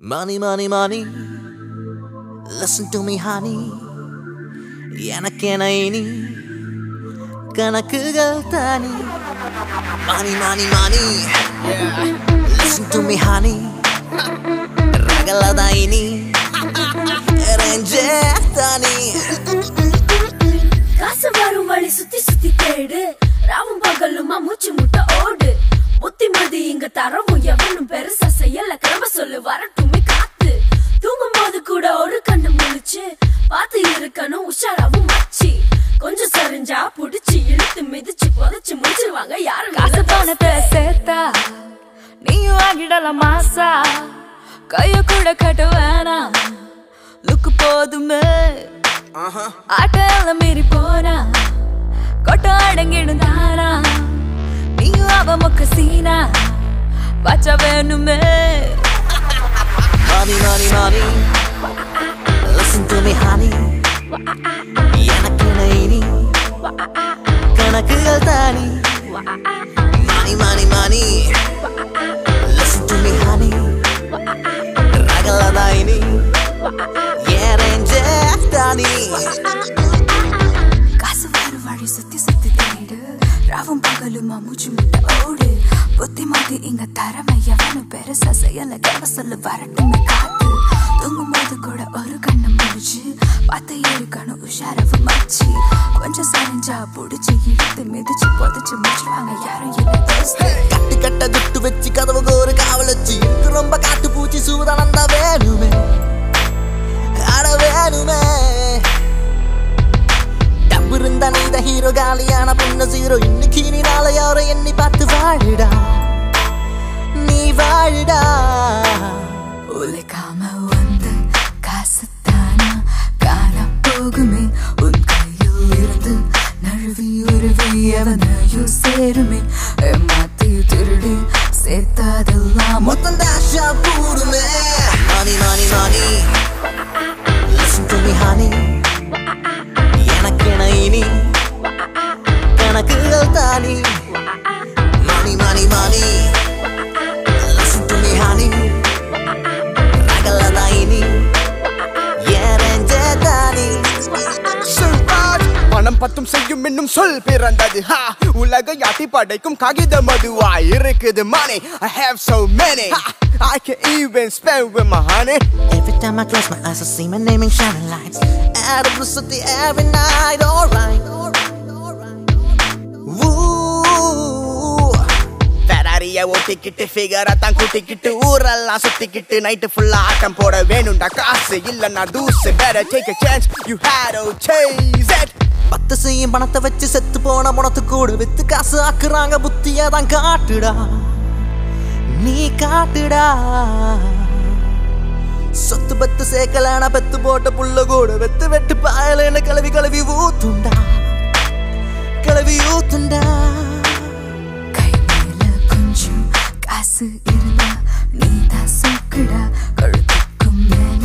Money money money. Listen to me, honey. எனக்கென இனி கணக்குகள் தானி. Money money money listen to me honey ரகலதா இனி ரேஞ்சே தானி. காசு வரும் வழி சுத்தி சுத்தி தேடு ராவும் பகலுமா மூச்சு தரவும் எவனும் பெருசா செய்யல. கிளம்ப சொல்லு வரட்டுமே காத்து. தூங்கும் போது கூட ஒரு கண்ணு முழிச்சு பார்த்து இருக்கணும் உஷாராவும் மச்சி கொஞ்சம் சரிஞ்சா புடிச்சு இழுத்து மிதிச்சு புதைச்சு முடிச்சிருவாங்க. யாரும் காசு பணத்தை சேர்த்தா? நீயும் ஆகிடலாம் மாசா. கைய கூட கட்ட வேணாம். லுக்கு போதுமே. ஆட்டெல்லாம் மீறி போனா கொட்ட அடங்கிடும் பச்சை வேணுமே Money, money, money. Listen to me, honey. எனக்கென இனி கணக்குகள் தானி Money, money, money. Listen to me, honey. ரகலதா இனி என் ரேஞ்சே தானி காசு வரும் வழி சுத்தி சுத்தி தேடு ராவும் பகலுமா மூச்சு முட்ட ஓடு புத்தி இங்க தரமை எவனும் பெருசா செய்யல கேவ சொல்லு வரட்டுமே காத்து தூங்கும் போது கூட ஒரு கண்ணு முடிச்சு பார்த்து இருக்கணும் உஷாரவு மச்சி கொஞ்சம் சரிஞ்சா புடிச்சு இழுத்து மிதிச்சு புதைச்சு முடிச்சுவாங்க யாரும் என்ன தோஸ்து கட்டு கட்ட துட்டு வச்சு கதவுக்கு ஒரு காவல் வச்சு ரொம்ப காட்டு பூச்சி சூதானந்தா வேணுமே அட வேணுமே டப்பு இருந்தா நீத ஹீரோ காலியான பொண்ணு ஜீரோ இன்னைக்கு நீ நாளை யாரோ எண்ணி பார்த்து வாழிடா உழைக்காம வந்து காசு தானா காண போகுமே உன் கையில் இருந்து நழுவி உருவி எவனையும் சேருமே. ஏமாத்தி திருடி சேர்த்தாதெல்லாம் மொத்தம் தாஷா கூடுமே. Money money money listen to me honey எனக்கென இனி கணக்குகள் தானி. மணி மணி மணி பணம் பத்தும் செய்யும் என்னும் சொல் பிறந்தது ஹா உலக யாத்தி படைக்கும் காகிதம் அதுவா இருக்குது money I have so many ha, I can even spend with my honey Every time I close my eyes, I see my name in shining lights. Out of blue city every night, alright. ஃபெராரிய ஓட்டிக்கிட்டு ஃபிகரை தான் கூட்டிக்கிட்டு ஊரெல்லாம் சுத்திக்கிட்டு night ஃபுல்லா ஆட்டம் போட வேணும்டா. காசு இல்லன்னா தூசு வேற take change you you had to பத்து செய்யும் பணத்தை வச்சு செத்து போன பணத்து கூடு வித்து காசு ஆக்குறாங்க புத்திய தான் காட்டுடா. நீ காட்டுடா. சொத்து பத்து சேர்க்கலான பெத்து போட்ட புள்ள கூட வெத்து வெட்டு பாயலன்னு கலவி கலவி ஊத்துண்டா. கலவி ஊத்துண்டா. காசு இருந்தா நீதான் சொக்குடா. கழுத்துக்கும் மேல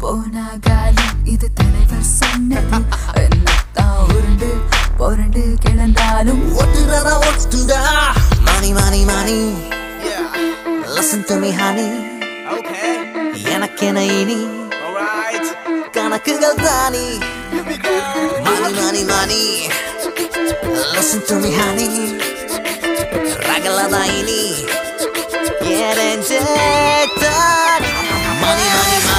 போனா காலி. இது தலைவர் சொன்னது. என்னத்தான் உருண்டு புரண்டு கிடந்தாலும் ஒட்டுறதா ஒட்டுண்டா மணி money money Listen to me honey. Okay. எனக்கென இனி alright. கணக்குகள் தானி? Money money money Listen to me honey. get injected. Money, money, money.